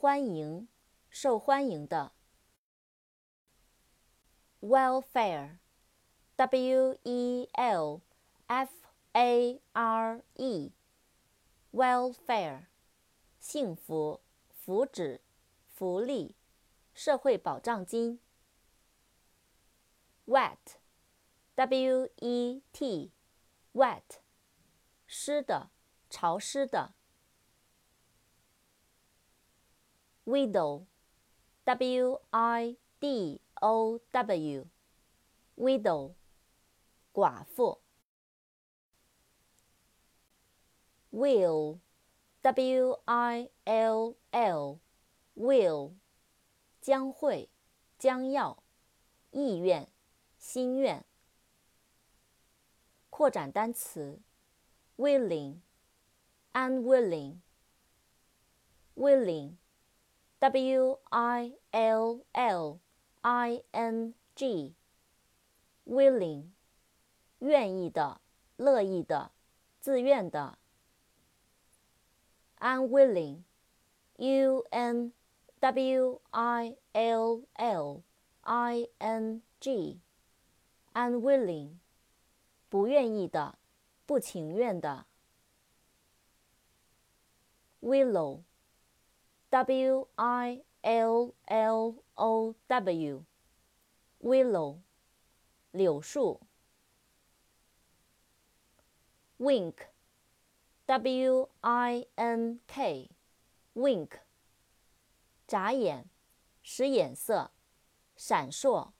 欢迎，受欢迎的。welfare，W-E-L-F-A-R-E，welfare，幸福。福祉、福利、社会保障金。wet，w-e-t，wet，湿的、潮湿的。Widow widow widow 寡妇 will w i l l will 将会将要意愿心愿扩展单词 willing unwilling willing willing, willing，愿意的，乐意的，自愿的。unwilling, u n w i l l i n g, unwilling，不愿意的，不情愿的。willow, w i l l o w, willow，柳树。wink。W I N K，wink，眨眼，使眼色，闪烁。